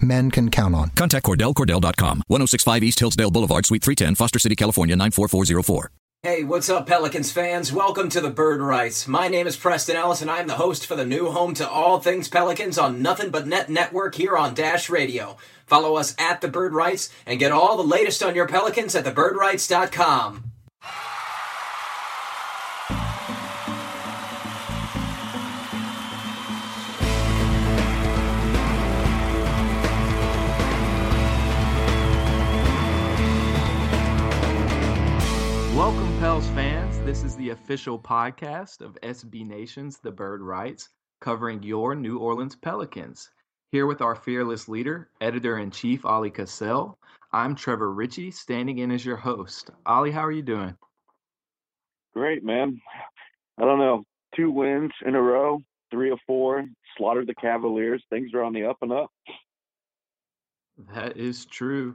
men can count on. Contact CordellCordell.com, 1065 East Hillsdale Boulevard, Suite 310, Foster City, California, 94404. Hey, what's up, Pelicans fans? Welcome to the Bird Writes. My name is Preston Ellis, and I'm the host for the new home to all things Pelicans on Nothing But Net Network here on Dash Radio. Follow us at the Bird Writes and get all the latest on your Pelicans at thebirdwrites.com. Pels fans. This is the official podcast of SB Nation's The Bird Writes, covering your New Orleans Pelicans. Here with our fearless leader, editor in chief Oleh Kosel. I'm Trevor Ritchie, standing in as your host. Ali, how are you doing? Great, man. I don't know. Two wins in a row, three or four, slaughtered the Cavaliers. Things are on the up and up. That is true.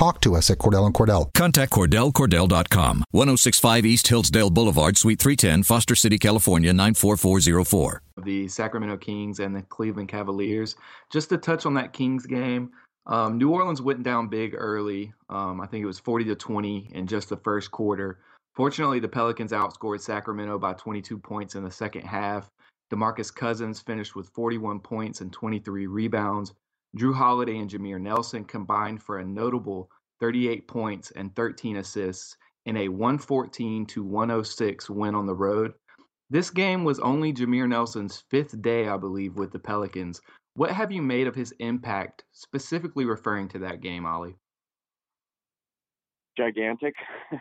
talk to us at Cordell and Cordell. Contact CordellCordell.com, 1065 East Hillsdale Boulevard, Suite 310, Foster City, California, 94404. The Sacramento Kings and the Cleveland Cavaliers. Just to touch on that Kings game, um, New Orleans went down big early. Um, I think it was 40 to 20 in just the first quarter. Fortunately, the Pelicans outscored Sacramento by 22 points in the second half. DeMarcus Cousins finished with 41 points and 23 rebounds. Jrue Holiday and Jameer Nelson combined for a notable 38 points and 13 assists in a 114 to 106 win on the road. This game was only Jameer Nelson's fifth day, I believe, with the Pelicans. What have you made of his impact, specifically referring to that game, Ollie? Gigantic.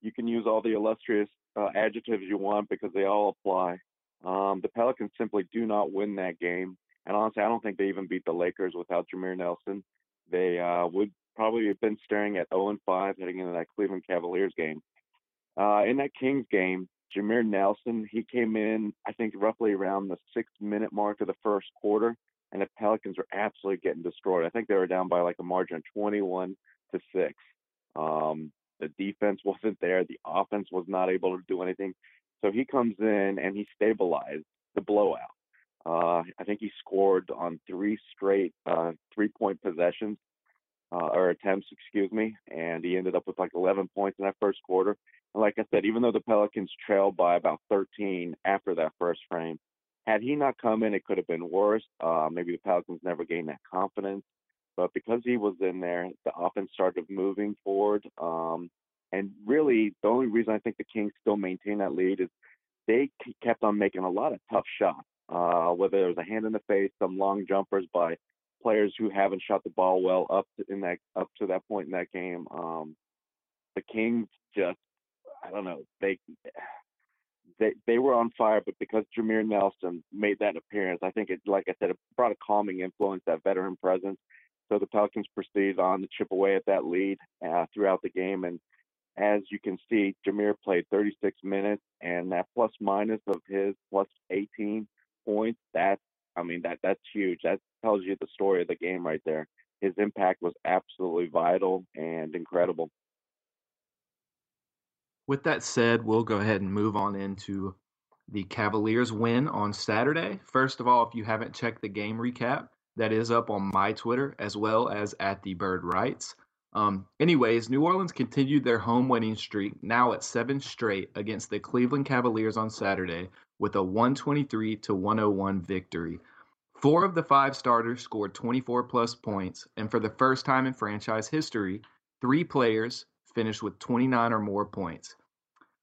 you can use all the illustrious uh, adjectives you want because they all apply. Um, the Pelicans simply do not win that game. And honestly, I don't think they even beat the Lakers without Jameer Nelson. They uh, would probably have been staring at 0 5 heading into that Cleveland Cavaliers game. Uh, in that Kings game, Jameer Nelson, he came in, I think, roughly around the six minute mark of the first quarter, and the Pelicans were absolutely getting destroyed. I think they were down by like a margin of 21 to 6. Um, the defense wasn't there, the offense was not able to do anything. So he comes in and he stabilized the blowout. Uh, I think he scored on three straight uh, three-point possessions uh, or attempts, excuse me, and he ended up with like 11 points in that first quarter. And like I said, even though the Pelicans trailed by about 13 after that first frame, had he not come in, it could have been worse. Uh, maybe the Pelicans never gained that confidence, but because he was in there, the offense started moving forward. Um, and really, the only reason I think the Kings still maintain that lead is they kept on making a lot of tough shots uh, whether it was a hand in the face, some long jumpers by players who haven't shot the ball well up to, in that up to that point in that game. Um, the Kings just, I don't know, they they they were on fire, but because Jameer Nelson made that appearance, I think it, like I said, it brought a calming influence, that veteran presence. So the Pelicans proceeded on to chip away at that lead uh, throughout the game, and as you can see, Jameer played 36 minutes, and that plus minus of his plus 18 points, that's I mean that that's huge. That tells you the story of the game right there. His impact was absolutely vital and incredible. With that said, we'll go ahead and move on into the Cavaliers win on Saturday. First of all, if you haven't checked the game recap, that is up on my Twitter as well as at the Bird Writes. Um, anyways, New Orleans continued their home winning streak, now at seven straight, against the Cleveland Cavaliers on Saturday, with a 123 to 101 victory. Four of the five starters scored 24 plus points, and for the first time in franchise history, three players finished with 29 or more points.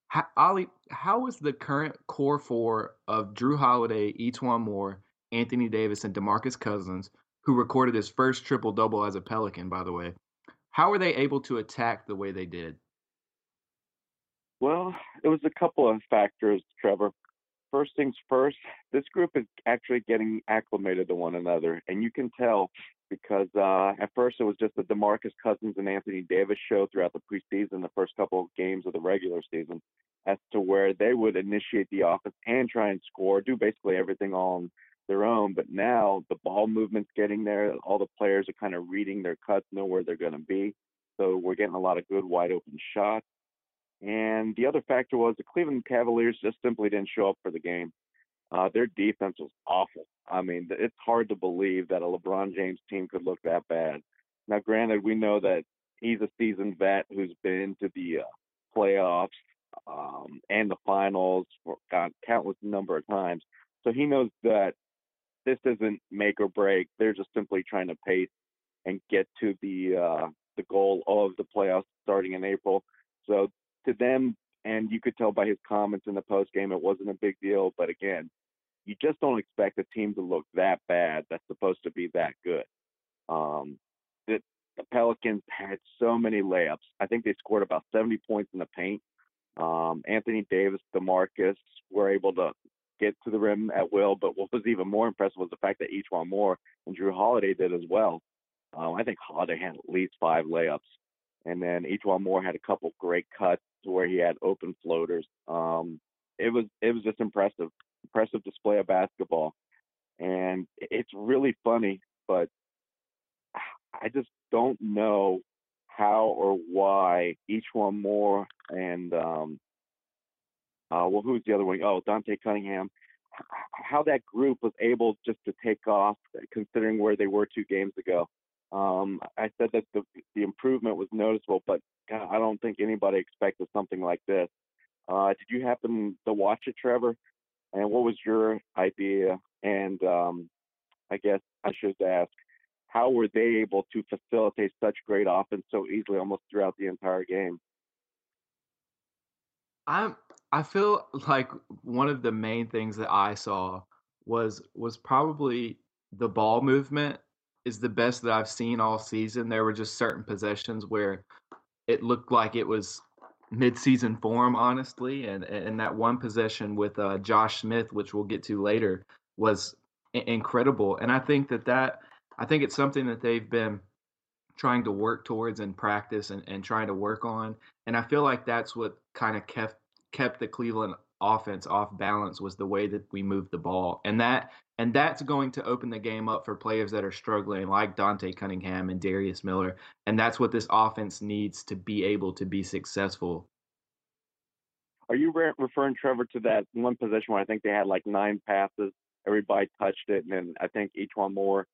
How, Ollie, how is the current core four of Jrue Holiday, E'Twaun Moore, Anthony Davis, and DeMarcus Cousins, who recorded his first triple double as a Pelican, by the way, how were they able to attack the way they did? Well, it was a couple of factors, Trevor. First things first, this group is actually getting acclimated to one another, and you can tell because uh, at first it was just the DeMarcus Cousins and Anthony Davis show throughout the preseason, the first couple of games of the regular season, as to where they would initiate the offense and try and score, do basically everything on their own. But now the ball movement's getting there. All the players are kind of reading their cuts, know where they're going to be. So we're getting a lot of good wide open shots. And the other factor was the Cleveland Cavaliers just simply didn't show up for the game. Uh, their defense was awful. I mean, it's hard to believe that a LeBron James team could look that bad. Now, granted, we know that he's a seasoned vet who's been to the uh, playoffs um, and the finals for countless number of times. So he knows that this isn't make or break. They're just simply trying to pace and get to the uh, the goal of the playoffs starting in April. So to them, and you could tell by his comments in the post game, it wasn't a big deal. But again, you just don't expect a team to look that bad that's supposed to be that good. Um, the, the Pelicans had so many layups. I think they scored about 70 points in the paint. Um, Anthony Davis, DeMarcus were able to get to the rim at will. But what was even more impressive was the fact that E'Twaun Moore and Jrue Holiday did as well. Um, I think Holiday had at least five layups, and then E'Twaun Moore had a couple great cuts where he had open floaters. Um, it was it was just impressive, impressive display of basketball, and it's really funny, but I just don't know how or why E'Twaun Moore and um, uh, well, who's the other one? Oh, Dante Cunningham. How that group was able just to take off, considering where they were two games ago. Um, I said that the, the improvement was noticeable, but God, I don't think anybody expected something like this. Uh, did you happen to watch it, Trevor? And what was your idea? And um, I guess I should ask, how were they able to facilitate such great offense so easily almost throughout the entire game? I'm I feel like one of the main things that I saw was was probably the ball movement is the best that I've seen all season. There were just certain possessions where it looked like it was mid-season form, honestly, and and that one possession with uh, Josh Smith, which we'll get to later, was incredible. And I think that that I think it's something that they've been trying to work towards in practice and, and trying to work on. And I feel like that's what kind of kept kept the Cleveland offense off balance was the way that we moved the ball. And that and that's going to open the game up for players that are struggling like Dante Cunningham and Darius Miller. And that's what this offense needs to be able to be successful. Are you re- referring, Trevor, to that one position where I think they had like nine passes, everybody touched it, and then I think E'Twaun Moore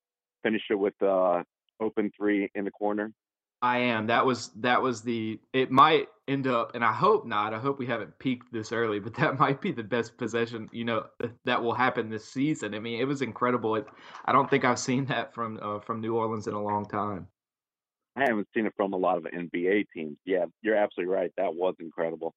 finished it with uh open three in the corner? I am. That was that was the. It might end up, and I hope not. I hope we haven't peaked this early, but that might be the best possession. You know that will happen this season. I mean, it was incredible. It, I don't think I've seen that from uh, from New Orleans in a long time. I haven't seen it from a lot of NBA teams. Yeah, you're absolutely right. That was incredible.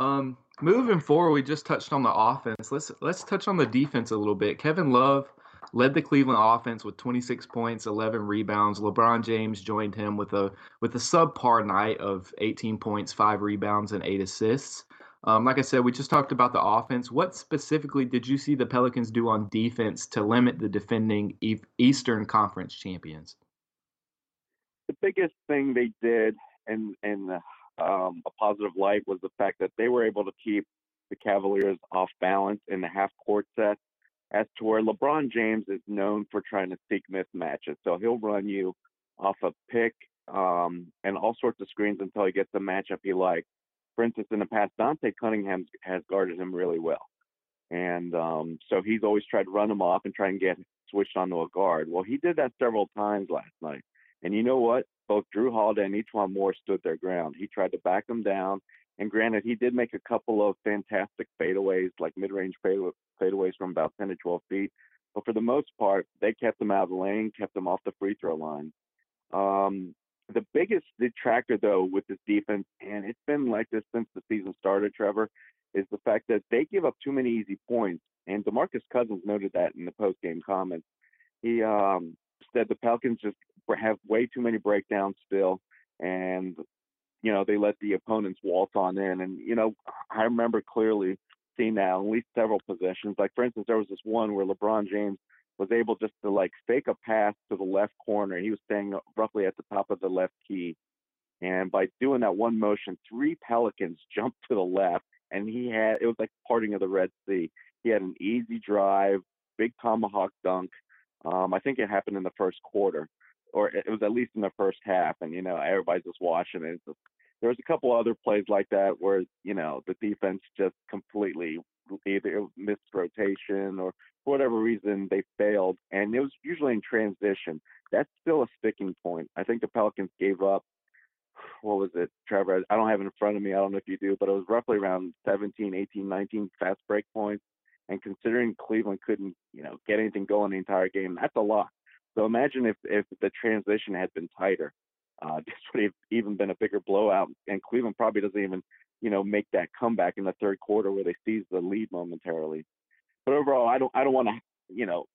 Um, moving forward, we just touched on the offense. Let's let's touch on the defense a little bit. Kevin Love led the Cleveland offense with 26 points, 11 rebounds. LeBron James joined him with a with a subpar night of 18 points, five rebounds, and eight assists. Um, like I said, we just talked about the offense. What specifically did you see the Pelicans do on defense to limit the defending Eastern Conference champions? The biggest thing they did, and and um, a positive light, was the fact that they were able to keep the Cavaliers off balance in the half court set as to where LeBron James is known for trying to seek mismatches. So he'll run you off a pick um, and all sorts of screens until he gets the matchup he likes. For instance, in the past, Dante Cunningham has guarded him really well. And um, so he's always tried to run him off and try and get switched onto a guard. Well, he did that several times last night. And you know what? Both Jrue Holiday and E'Twaun Moore stood their ground. He tried to back him down. And granted, he did make a couple of fantastic fadeaways, like mid-range fadeaways from about 10 to 12 feet. But for the most part, they kept him out of the lane, kept him off the free throw line. Um, The biggest detractor, though, with this defense, and it's been like this since the season started, Trevor, is the fact that they give up too many easy points. And Demarcus Cousins noted that in the post-game comments. He um, said the Pelicans just have way too many breakdowns still, and you know they let the opponents waltz on in. And you know I remember clearly seeing that at least several possessions. Like for instance, there was this one where LeBron James was able just to like fake a pass to the left corner. and He was staying roughly at the top of the left key. And by doing that one motion, three Pelicans jumped to the left, and he had it was like parting of the Red Sea. He had an easy drive, big tomahawk dunk. Um, I think it happened in the first quarter, or it was at least in the first half. And you know, everybody's just watching it. Just, there was a couple other plays like that where you know the defense just completely either missed rotation or for whatever reason they failed, and it was usually in transition. That's still a sticking point. I think the Pelicans gave up. What was it, Trevor? I don't have it in front of me. I don't know if you do, but it was roughly around 17, 18, 19 fast break points. And considering Cleveland couldn't, you know, get anything going the entire game, that's a lot. So imagine if if the transition had been tighter. Uh, this would have even been a bigger blowout, and Cleveland probably doesn't even, you know, make that comeback in the third quarter where they seize the lead momentarily. But overall, I don't I don't want to, you know,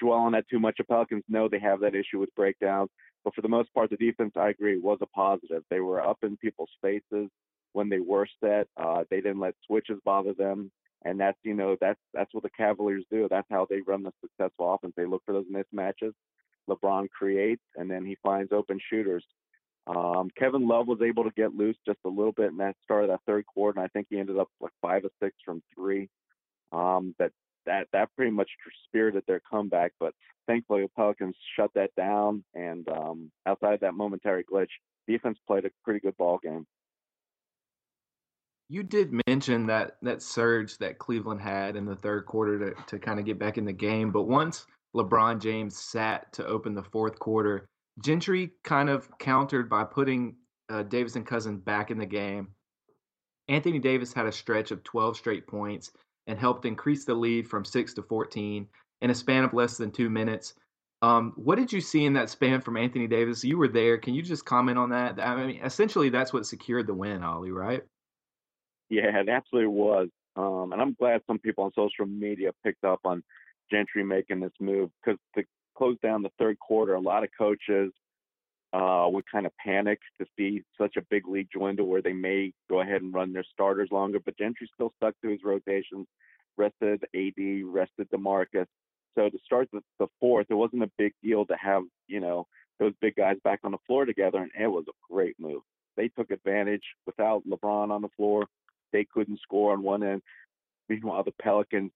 dwell on that too much. The Pelicans know they have that issue with breakdowns, but for the most part, the defense, I agree, was a positive. They were up in people's faces when they were set. Uh, they didn't let switches bother them, and that's you know that's that's what the Cavaliers do. That's how they run the successful offense. They look for those mismatches. LeBron creates, and then he finds open shooters. Um, Kevin Love was able to get loose just a little bit in that start of that third quarter, and I think he ended up like five or six from three. Um, that that that pretty much spirited their comeback, but thankfully the Pelicans shut that down. And um, outside of that momentary glitch, defense played a pretty good ball game. You did mention that that surge that Cleveland had in the third quarter to, to kind of get back in the game, but once LeBron James sat to open the fourth quarter, Gentry kind of countered by putting uh, Davis and Cousin back in the game. Anthony Davis had a stretch of 12 straight points and helped increase the lead from 6 to 14 in a span of less than two minutes. Um, what did you see in that span from Anthony Davis? You were there. Can you just comment on that? I mean, essentially, that's what secured the win, Ollie, right? Yeah, it absolutely was. Um, and I'm glad some people on social media picked up on Gentry making this move because to close down the third quarter, a lot of coaches uh, would kind of panic to see such a big league dwindle where they may go ahead and run their starters longer. But Gentry still stuck to his rotations, rested AD, rested DeMarcus. So to start the, the fourth, it wasn't a big deal to have you know those big guys back on the floor together, and it was a great move. They took advantage without LeBron on the floor. They couldn't score on one end. Meanwhile, the Pelicans,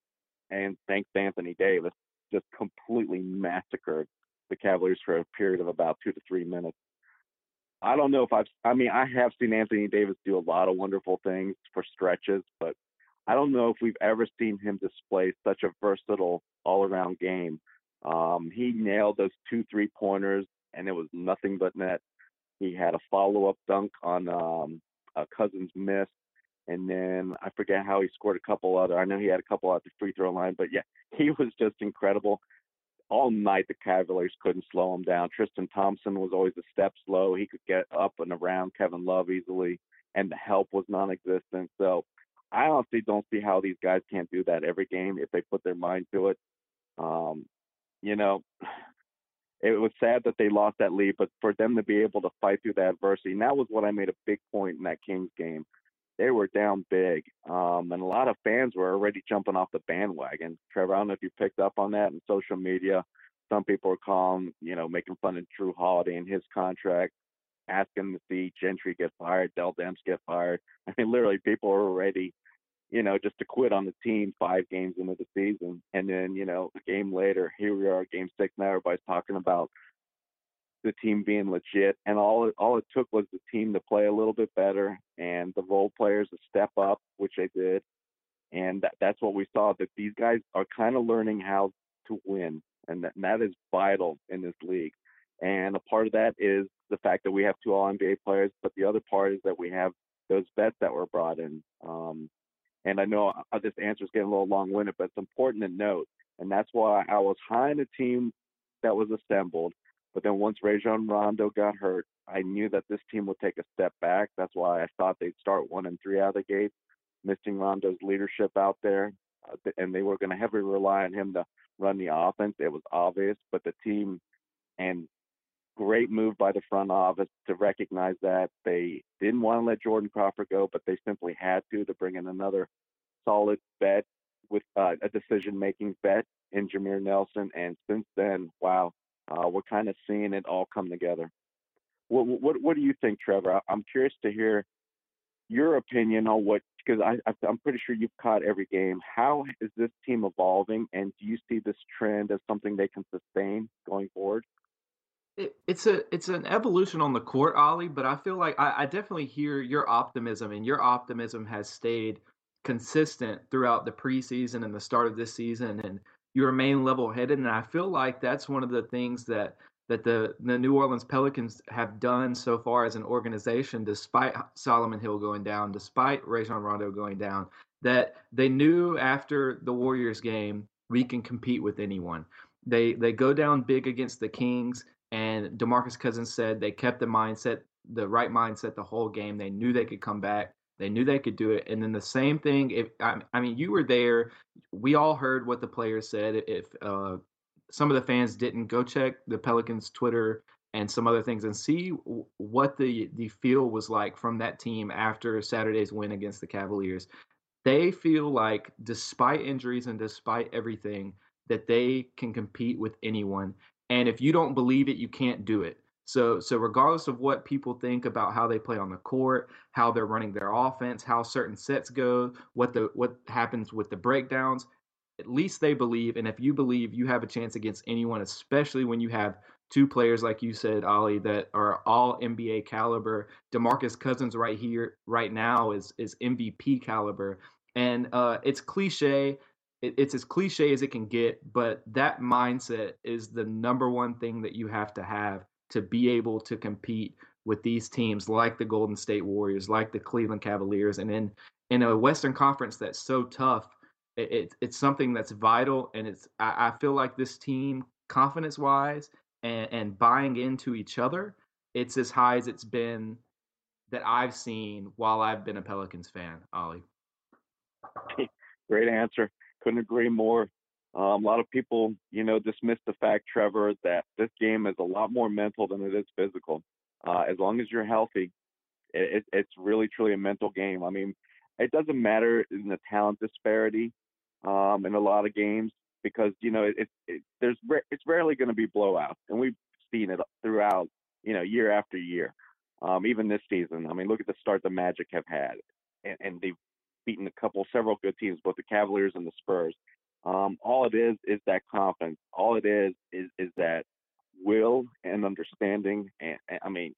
and thanks Anthony Davis, just completely massacred the Cavaliers for a period of about two to three minutes. I don't know if I've, I mean, I have seen Anthony Davis do a lot of wonderful things for stretches, but I don't know if we've ever seen him display such a versatile all around game. Um, he nailed those two three pointers, and it was nothing but net. He had a follow up dunk on um, a Cousins miss, and then I forget how he scored a couple other. I know he had a couple at the free throw line, but yeah, he was just incredible all night the Cavaliers couldn't slow him down. Tristan Thompson was always a step slow. He could get up and around Kevin Love easily, and the help was non-existent. So I honestly don't see how these guys can't do that every game if they put their mind to it. Um, you know, it was sad that they lost that lead, but for them to be able to fight through that adversity, and that was what I made a big point in that Kings game they were down big. Um, and a lot of fans were already jumping off the bandwagon. Trevor, I don't know if you picked up on that in social media. Some people were calling, you know, making fun of Jrue Holiday and his contract, asking to see Gentry get fired, Dell Demps get fired. I mean, literally, people were ready, you know, just to quit on the team five games into the season. And then, you know, a game later, here we are, game six now, everybody's talking about the team being legit, and all it, all it took was the team to play a little bit better and the role players to step up, which they did, and that, that's what we saw. That these guys are kind of learning how to win, and that, and that is vital in this league. And a part of that is the fact that we have two All NBA players, but the other part is that we have those vets that were brought in. Um, and I know uh, this answer is getting a little long-winded, but it's important to note, and that's why I was high in the team that was assembled But then once Rajon Rondo got hurt, I knew that this team would take a step back. That's why I thought they'd start one and three out of the gate, missing Rondo's leadership out there, uh, and they were going to heavily rely on him to run the offense. It was obvious, but the team and great move by the front office to recognize that they didn't want to let Jordan Crawford go, but they simply had to to bring in another solid bet with uh, a decision-making bet in Jameer Nelson. And since then, wow, uh, we're kind of seeing it all come together. What, what, what do you think, Trevor? I'm curious to hear your opinion on what because I, I'm pretty sure you've caught every game. How is this team evolving, and do you see this trend as something they can sustain going forward? It, it's a it's an evolution on the court, Ollie. But I feel like I, I definitely hear your optimism, and your optimism has stayed consistent throughout the preseason and the start of this season, and you remain level headed. And I feel like that's one of the things that that the the New Orleans Pelicans have done so far as an organization, despite Solomon Hill going down, despite Rajon Rondo going down, that they knew after the Warriors game we can compete with anyone. They they go down big against the Kings, and Demarcus Cousins said they kept the mindset, the right mindset, the whole game. They knew they could come back. They knew they could do it. And then the same thing. If I, mean, you were there, we all heard what the players said. If uh, some of the fans didn't go check the Pelicans Twitter and some other things and see what the the feel was like from that team after Saturday's win against the Cavaliers. They feel like despite injuries and despite everything that they can compete with anyone. And if you don't believe it, you can't do it. So so regardless of what people think about how they play on the court, how they're running their offense, how certain sets go, what the what happens with the breakdowns, at least they believe. And if you believe, you have a chance against anyone, especially when you have two players like you said, Ollie, that are all NBA caliber. Demarcus Cousins right here, right now, is is MVP caliber. And uh, it's cliche. It's as cliche as it can get, but that mindset is the number one thing that you have to have to be able to compete with these teams like the Golden State Warriors, like the Cleveland Cavaliers, and in in a Western Conference that's so tough it, it, it's something that's vital, and it's I, I feel like this team, confidence wise, and, and buying into each other, it's as high as it's been that I've seen while I've been a Pelicans fan. Ollie, great answer. Couldn't agree more. Um, a lot of people, you know, dismiss the fact, Trevor, that this game is a lot more mental than it is physical. Uh, as long as you're healthy, it, it's really, truly a mental game. I mean, it doesn't matter in the talent disparity um, in a lot of games because you know it, it, there's it's rarely going to be blowouts, and we've seen it throughout you know year after year. Um, even this season, I mean, look at the start the Magic have had, and, and they've beaten a couple, several good teams, both the Cavaliers and the Spurs. Um, all it is is that confidence. All it is is is that will and understanding. And, and I mean,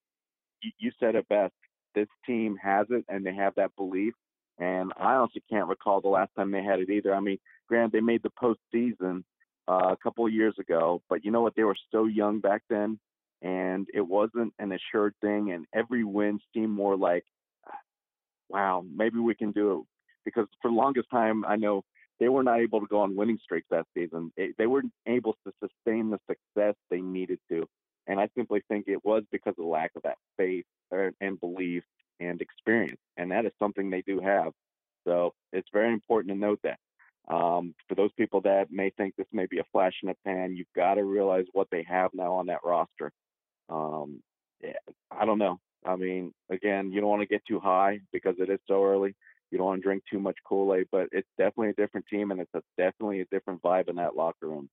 you, you said it best. This team has it, and they have that belief. And I honestly can't recall the last time they had it either. I mean, granted, they made the postseason uh, a couple of years ago, but you know what? They were so young back then, and it wasn't an assured thing. And every win seemed more like, wow, maybe we can do it. Because for the longest time, I know they were not able to go on winning streaks that season. They weren't able to sustain the success they needed to. And I simply think it was because of lack of that faith and belief and experience, and that is something they do have. So it's very important to note that. Um, for those people that may think this may be a flash in the pan, you've got to realize what they have now on that roster. Um, yeah, I don't know. I mean, again, you don't want to get too high because it is so early. You don't want to drink too much Kool Aid, but it's definitely a different team, and it's a, definitely a different vibe in that locker room.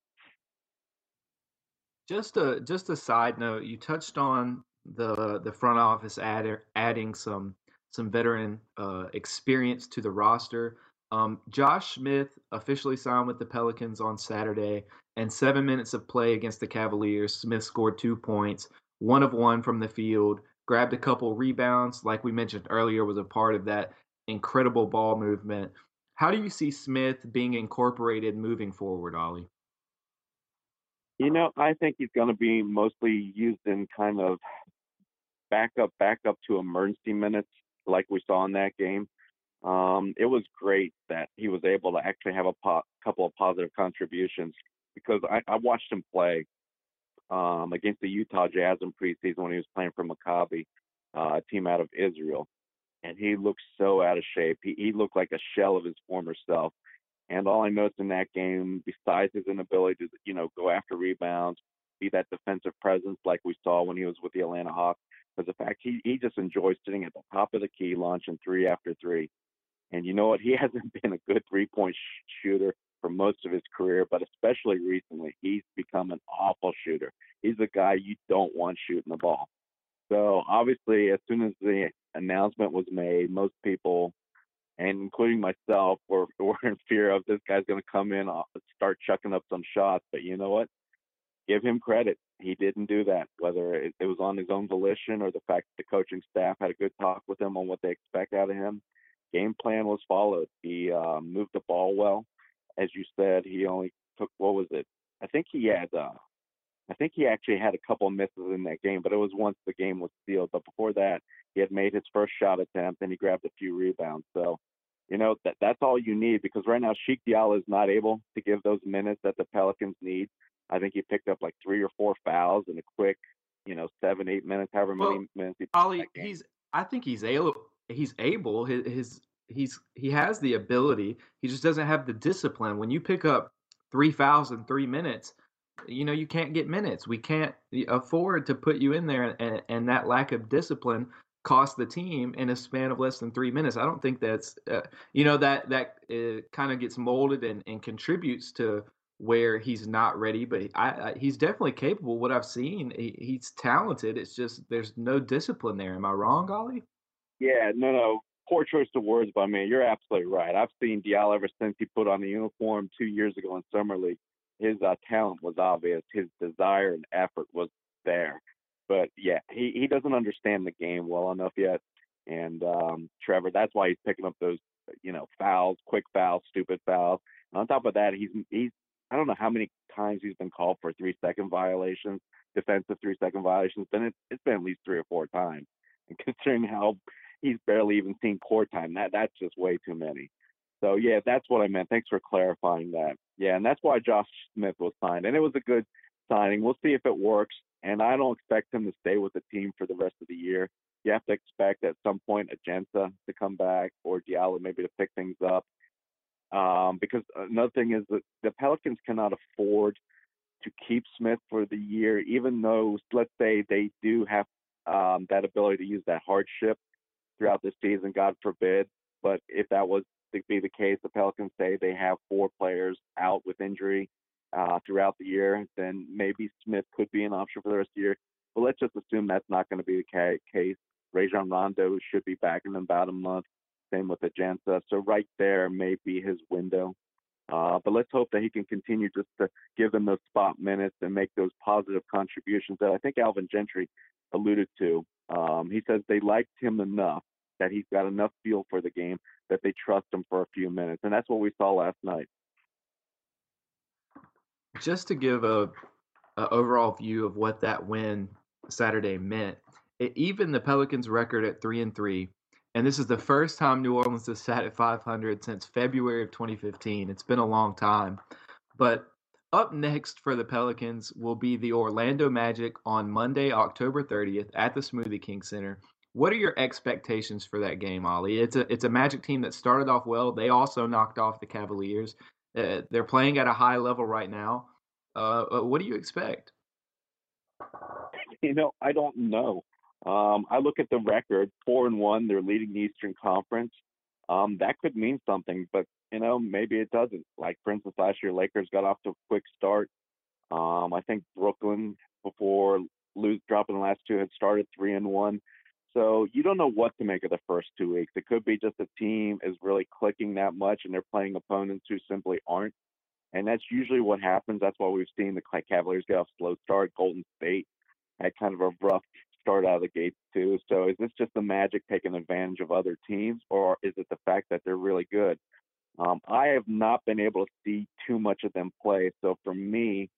Just a just a side note, you touched on the the front office add, adding some some veteran uh, experience to the roster. Um, Josh Smith officially signed with the Pelicans on Saturday, and seven minutes of play against the Cavaliers, Smith scored two points, one of one from the field, grabbed a couple rebounds, like we mentioned earlier, was a part of that incredible ball movement. How do you see Smith being incorporated moving forward, Ollie? You know, I think he's going to be mostly used in kind of backup, backup to emergency minutes like we saw in that game. Um, it was great that he was able to actually have a po- couple of positive contributions because I, I watched him play um, against the Utah Jazz in preseason when he was playing for Maccabi, uh, a team out of Israel, and he looked so out of shape. He, he looked like a shell of his former self. And all I noticed in that game, besides his inability to, you know, go after rebounds, be that defensive presence like we saw when he was with the Atlanta Hawks, was the fact he, he just enjoys sitting at the top of the key, launching three after three. And you know what? He hasn't been a good three point sh- shooter for most of his career, but especially recently, he's become an awful shooter. He's a guy you don't want shooting the ball. So obviously, as soon as the announcement was made, most people, and including myself, were were in fear of this guy's going to come in, uh, start chucking up some shots. But you know what? Give him credit. He didn't do that. Whether it, it was on his own volition or the fact that the coaching staff had a good talk with him on what they expect out of him, game plan was followed. He uh, moved the ball well, as you said. He only took what was it? I think he had uh, I think he actually had a couple of misses in that game, but it was once the game was sealed. But before that, he had made his first shot attempt and he grabbed a few rebounds. So, you know, that that's all you need because right now Cheick Diallo is not able to give those minutes that the Pelicans need. I think he picked up like three or four fouls in a quick, you know, seven, eight minutes, however many minutes he Ollie, he's I think he's able he's able. His, his he's he has the ability. He just doesn't have the discipline. When you pick up three fouls in three minutes, you know you can't get minutes. We can't afford to put you in there, and, and that lack of discipline cost the team in a span of less than three minutes. I don't think that's uh, you know that that uh, kind of gets molded and, and contributes to where he's not ready. But I, I, he's definitely capable. What I've seen, he, he's talented. It's just there's no discipline there. Am I wrong, Ollie? Yeah, no, no. Poor choice of words by me. You're absolutely right. I've seen Diallo ever since he put on the uniform two years ago in summer league his uh, talent was obvious. His desire and effort was there. But yeah, he, he doesn't understand the game well enough yet. And um, Trevor, that's why he's picking up those, you know, fouls, quick fouls, stupid fouls. And on top of that, he's he's I don't know how many times he's been called for three second violations, defensive three second violations. Then it, it's been at least three or four times. And considering how he's barely even seen court time, that that's just way too many. So yeah, that's what I meant. Thanks for clarifying that. Yeah, and that's why Josh Smith was signed, and it was a good signing. We'll see if it works. And I don't expect him to stay with the team for the rest of the year. You have to expect at some point Ajinça to come back or Diallo maybe to pick things up. Um, because another thing is that the Pelicans cannot afford to keep Smith for the year, even though let's say they do have um, that ability to use that hardship throughout the season. God forbid. But if that was to be the case, the Pelicans say they have four players out with injury uh, throughout the year, then maybe Smith could be an option for the rest of the year. But let's just assume that's not going to be the case. Rajon Rondo should be back in about a month. Same with Ajinça. So right there may be his window. Uh, but let's hope that he can continue just to give them those spot minutes and make those positive contributions that I think Alvin Gentry alluded to. Um, he says they liked him enough that he's got enough feel for the game that they trust him for a few minutes. And that's what we saw last night. Just to give a, a overall view of what that win Saturday meant, it, even the Pelicans' record at three and three, and this is the first time New Orleans has sat at 500 since February of 2015. It's been a long time, but up next for the Pelicans will be the Orlando Magic on Monday, October 30th at the Smoothie King Center. What are your expectations for that game, Ollie? It's a it's a Magic team that started off well. They also knocked off the Cavaliers. Uh, they're playing at a high level right now. Uh, uh, what do you expect? You know, I don't know. Um, I look at the record, four and one. They're leading the Eastern Conference. Um, that could mean something, but you know, maybe it doesn't. Like for instance, last year Lakers got off to a quick start. Um, I think Brooklyn before lose dropping the last two had started three and one. So you don't know what to make of the first two weeks. It could be just the team is really clicking that much and they're playing opponents who simply aren't. And that's usually what happens. That's why we've seen the Cavaliers get off slow start. Golden State had kind of a rough start out of the gates too. So is this just the Magic taking advantage of other teams, or is it the fact that they're really good? Um, I have not been able to see too much of them play. So for me,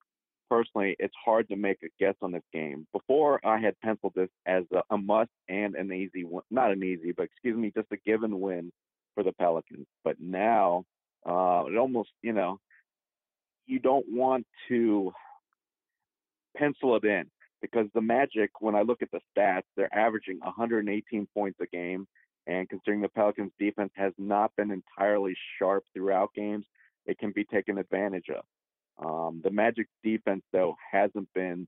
personally, it's hard to make a guess on this game. Before, I had penciled this as a, a must and an easy one, not an easy, but excuse me, just a given win for the Pelicans. But now, uh, it almost, you know, you don't want to pencil it in because the Magic, when I look at the stats, they're averaging 118 points a game. And considering the Pelicans defense has not been entirely sharp throughout games, it can be taken advantage of. Um, the Magic defense, though, hasn't been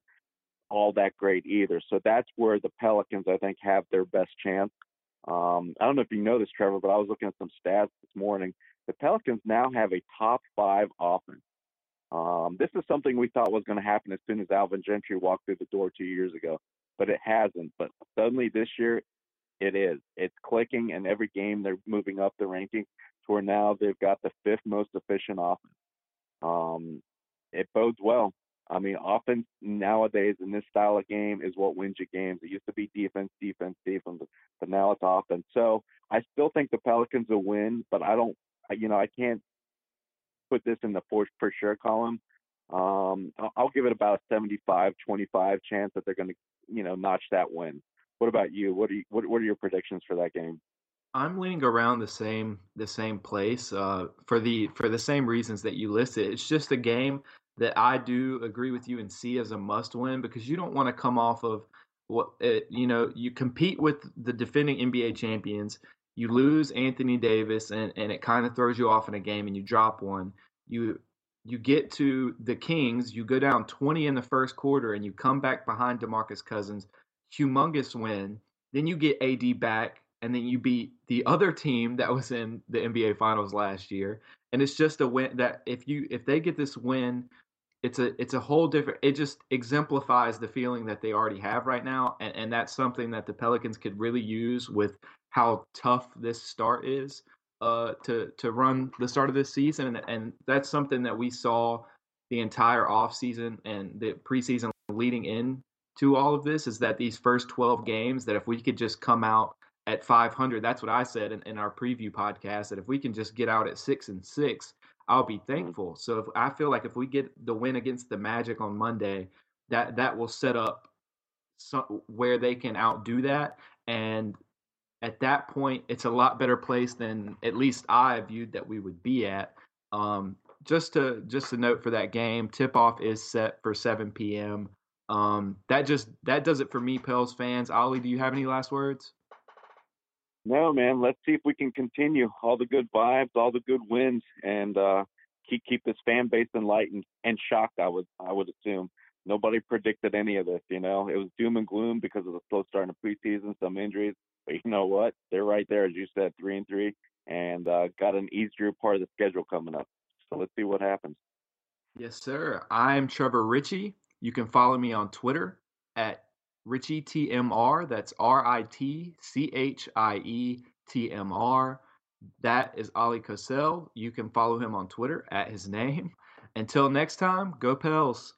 all that great either. So that's where the Pelicans, I think, have their best chance. Um, I don't know if you know this, Trevor, but I was looking at some stats this morning. The Pelicans now have a top five offense. Um, this is something we thought was going to happen as soon as Alvin Gentry walked through the door two years ago, but it hasn't. But suddenly this year, it is. It's clicking, and every game they're moving up the rankings to where now they've got the fifth most efficient offense. Um, it bodes well. I mean, offense nowadays in this style of game is what wins you games. It used to be defense, defense, defense, but now it's offense. So I still think the Pelicans will win, but I don't, you know, I can't put this in the for, for sure column. Um, I'll give it about a 75 25 chance that they're going to, you know, notch that win. What about you? What are you, what, what are your predictions for that game? I'm leaning around the same the same place uh, for the for the same reasons that you listed. It's just a game that I do agree with you and see as a must win because you don't want to come off of what it, eh, you know you compete with the defending NBA champions. You lose Anthony Davis and, and it kind of throws you off in a game and you drop one. You you get to the Kings, you go down 20 in the first quarter and you come back behind DeMarcus Cousins, humongous win. Then you get AD back and then you beat the other team that was in the NBA finals last year. And it's just a win that if you if they get this win it's a it's a whole different it just exemplifies the feeling that they already have right now and, and that's something that the pelicans could really use with how tough this start is uh to to run the start of this season and, and that's something that we saw the entire offseason and the preseason leading in to all of this is that these first 12 games that if we could just come out at 500 that's what i said in, in our preview podcast that if we can just get out at six and six I'll be thankful. So if I feel like if we get the win against the Magic on Monday, that that will set up some, where they can outdo that, and at that point, it's a lot better place than at least I viewed that we would be at. Um, just to just a note for that game, tip off is set for 7 p.m. Um, that just that does it for me, Pels fans. Ollie, do you have any last words? No, man. Let's see if we can continue all the good vibes, all the good wins, and uh, keep keep this fan base enlightened and shocked. I would I would assume nobody predicted any of this. You know, it was doom and gloom because of the slow start in the preseason, some injuries. But you know what? They're right there, as you said, three and three, and uh, got an easier part of the schedule coming up. So let's see what happens. Yes, sir. I'm Trevor Ritchie. You can follow me on Twitter at Ritchie TMR. That's R I T C H I E T M R. That is Oleh Kosel. You can follow him on Twitter at his name. Until next time, go Pels.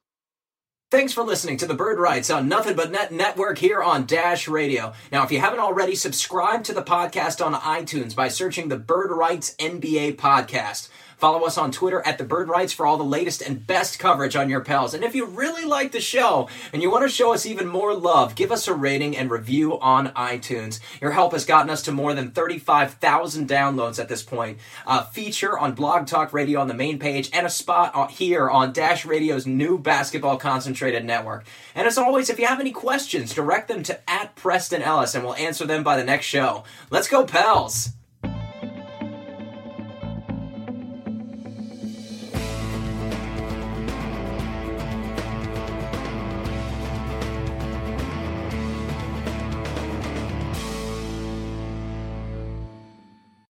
Thanks for listening to the Bird Writes on Nothing But Net Network here on Dash Radio. Now, if you haven't already, subscribe to the podcast on iTunes by searching the Bird Writes NBA podcast. Follow us on Twitter at The Bird Writes for all the latest and best coverage on your pals. And if you really like the show and you want to show us even more love, give us a rating and review on iTunes. Your help has gotten us to more than 35,000 downloads at this point. A feature on Blog Talk Radio on the main page and a spot here on Dash Radio's new basketball concentrated network. And as always, if you have any questions, direct them to at Preston Ellis and we'll answer them by the next show. Let's go, pals!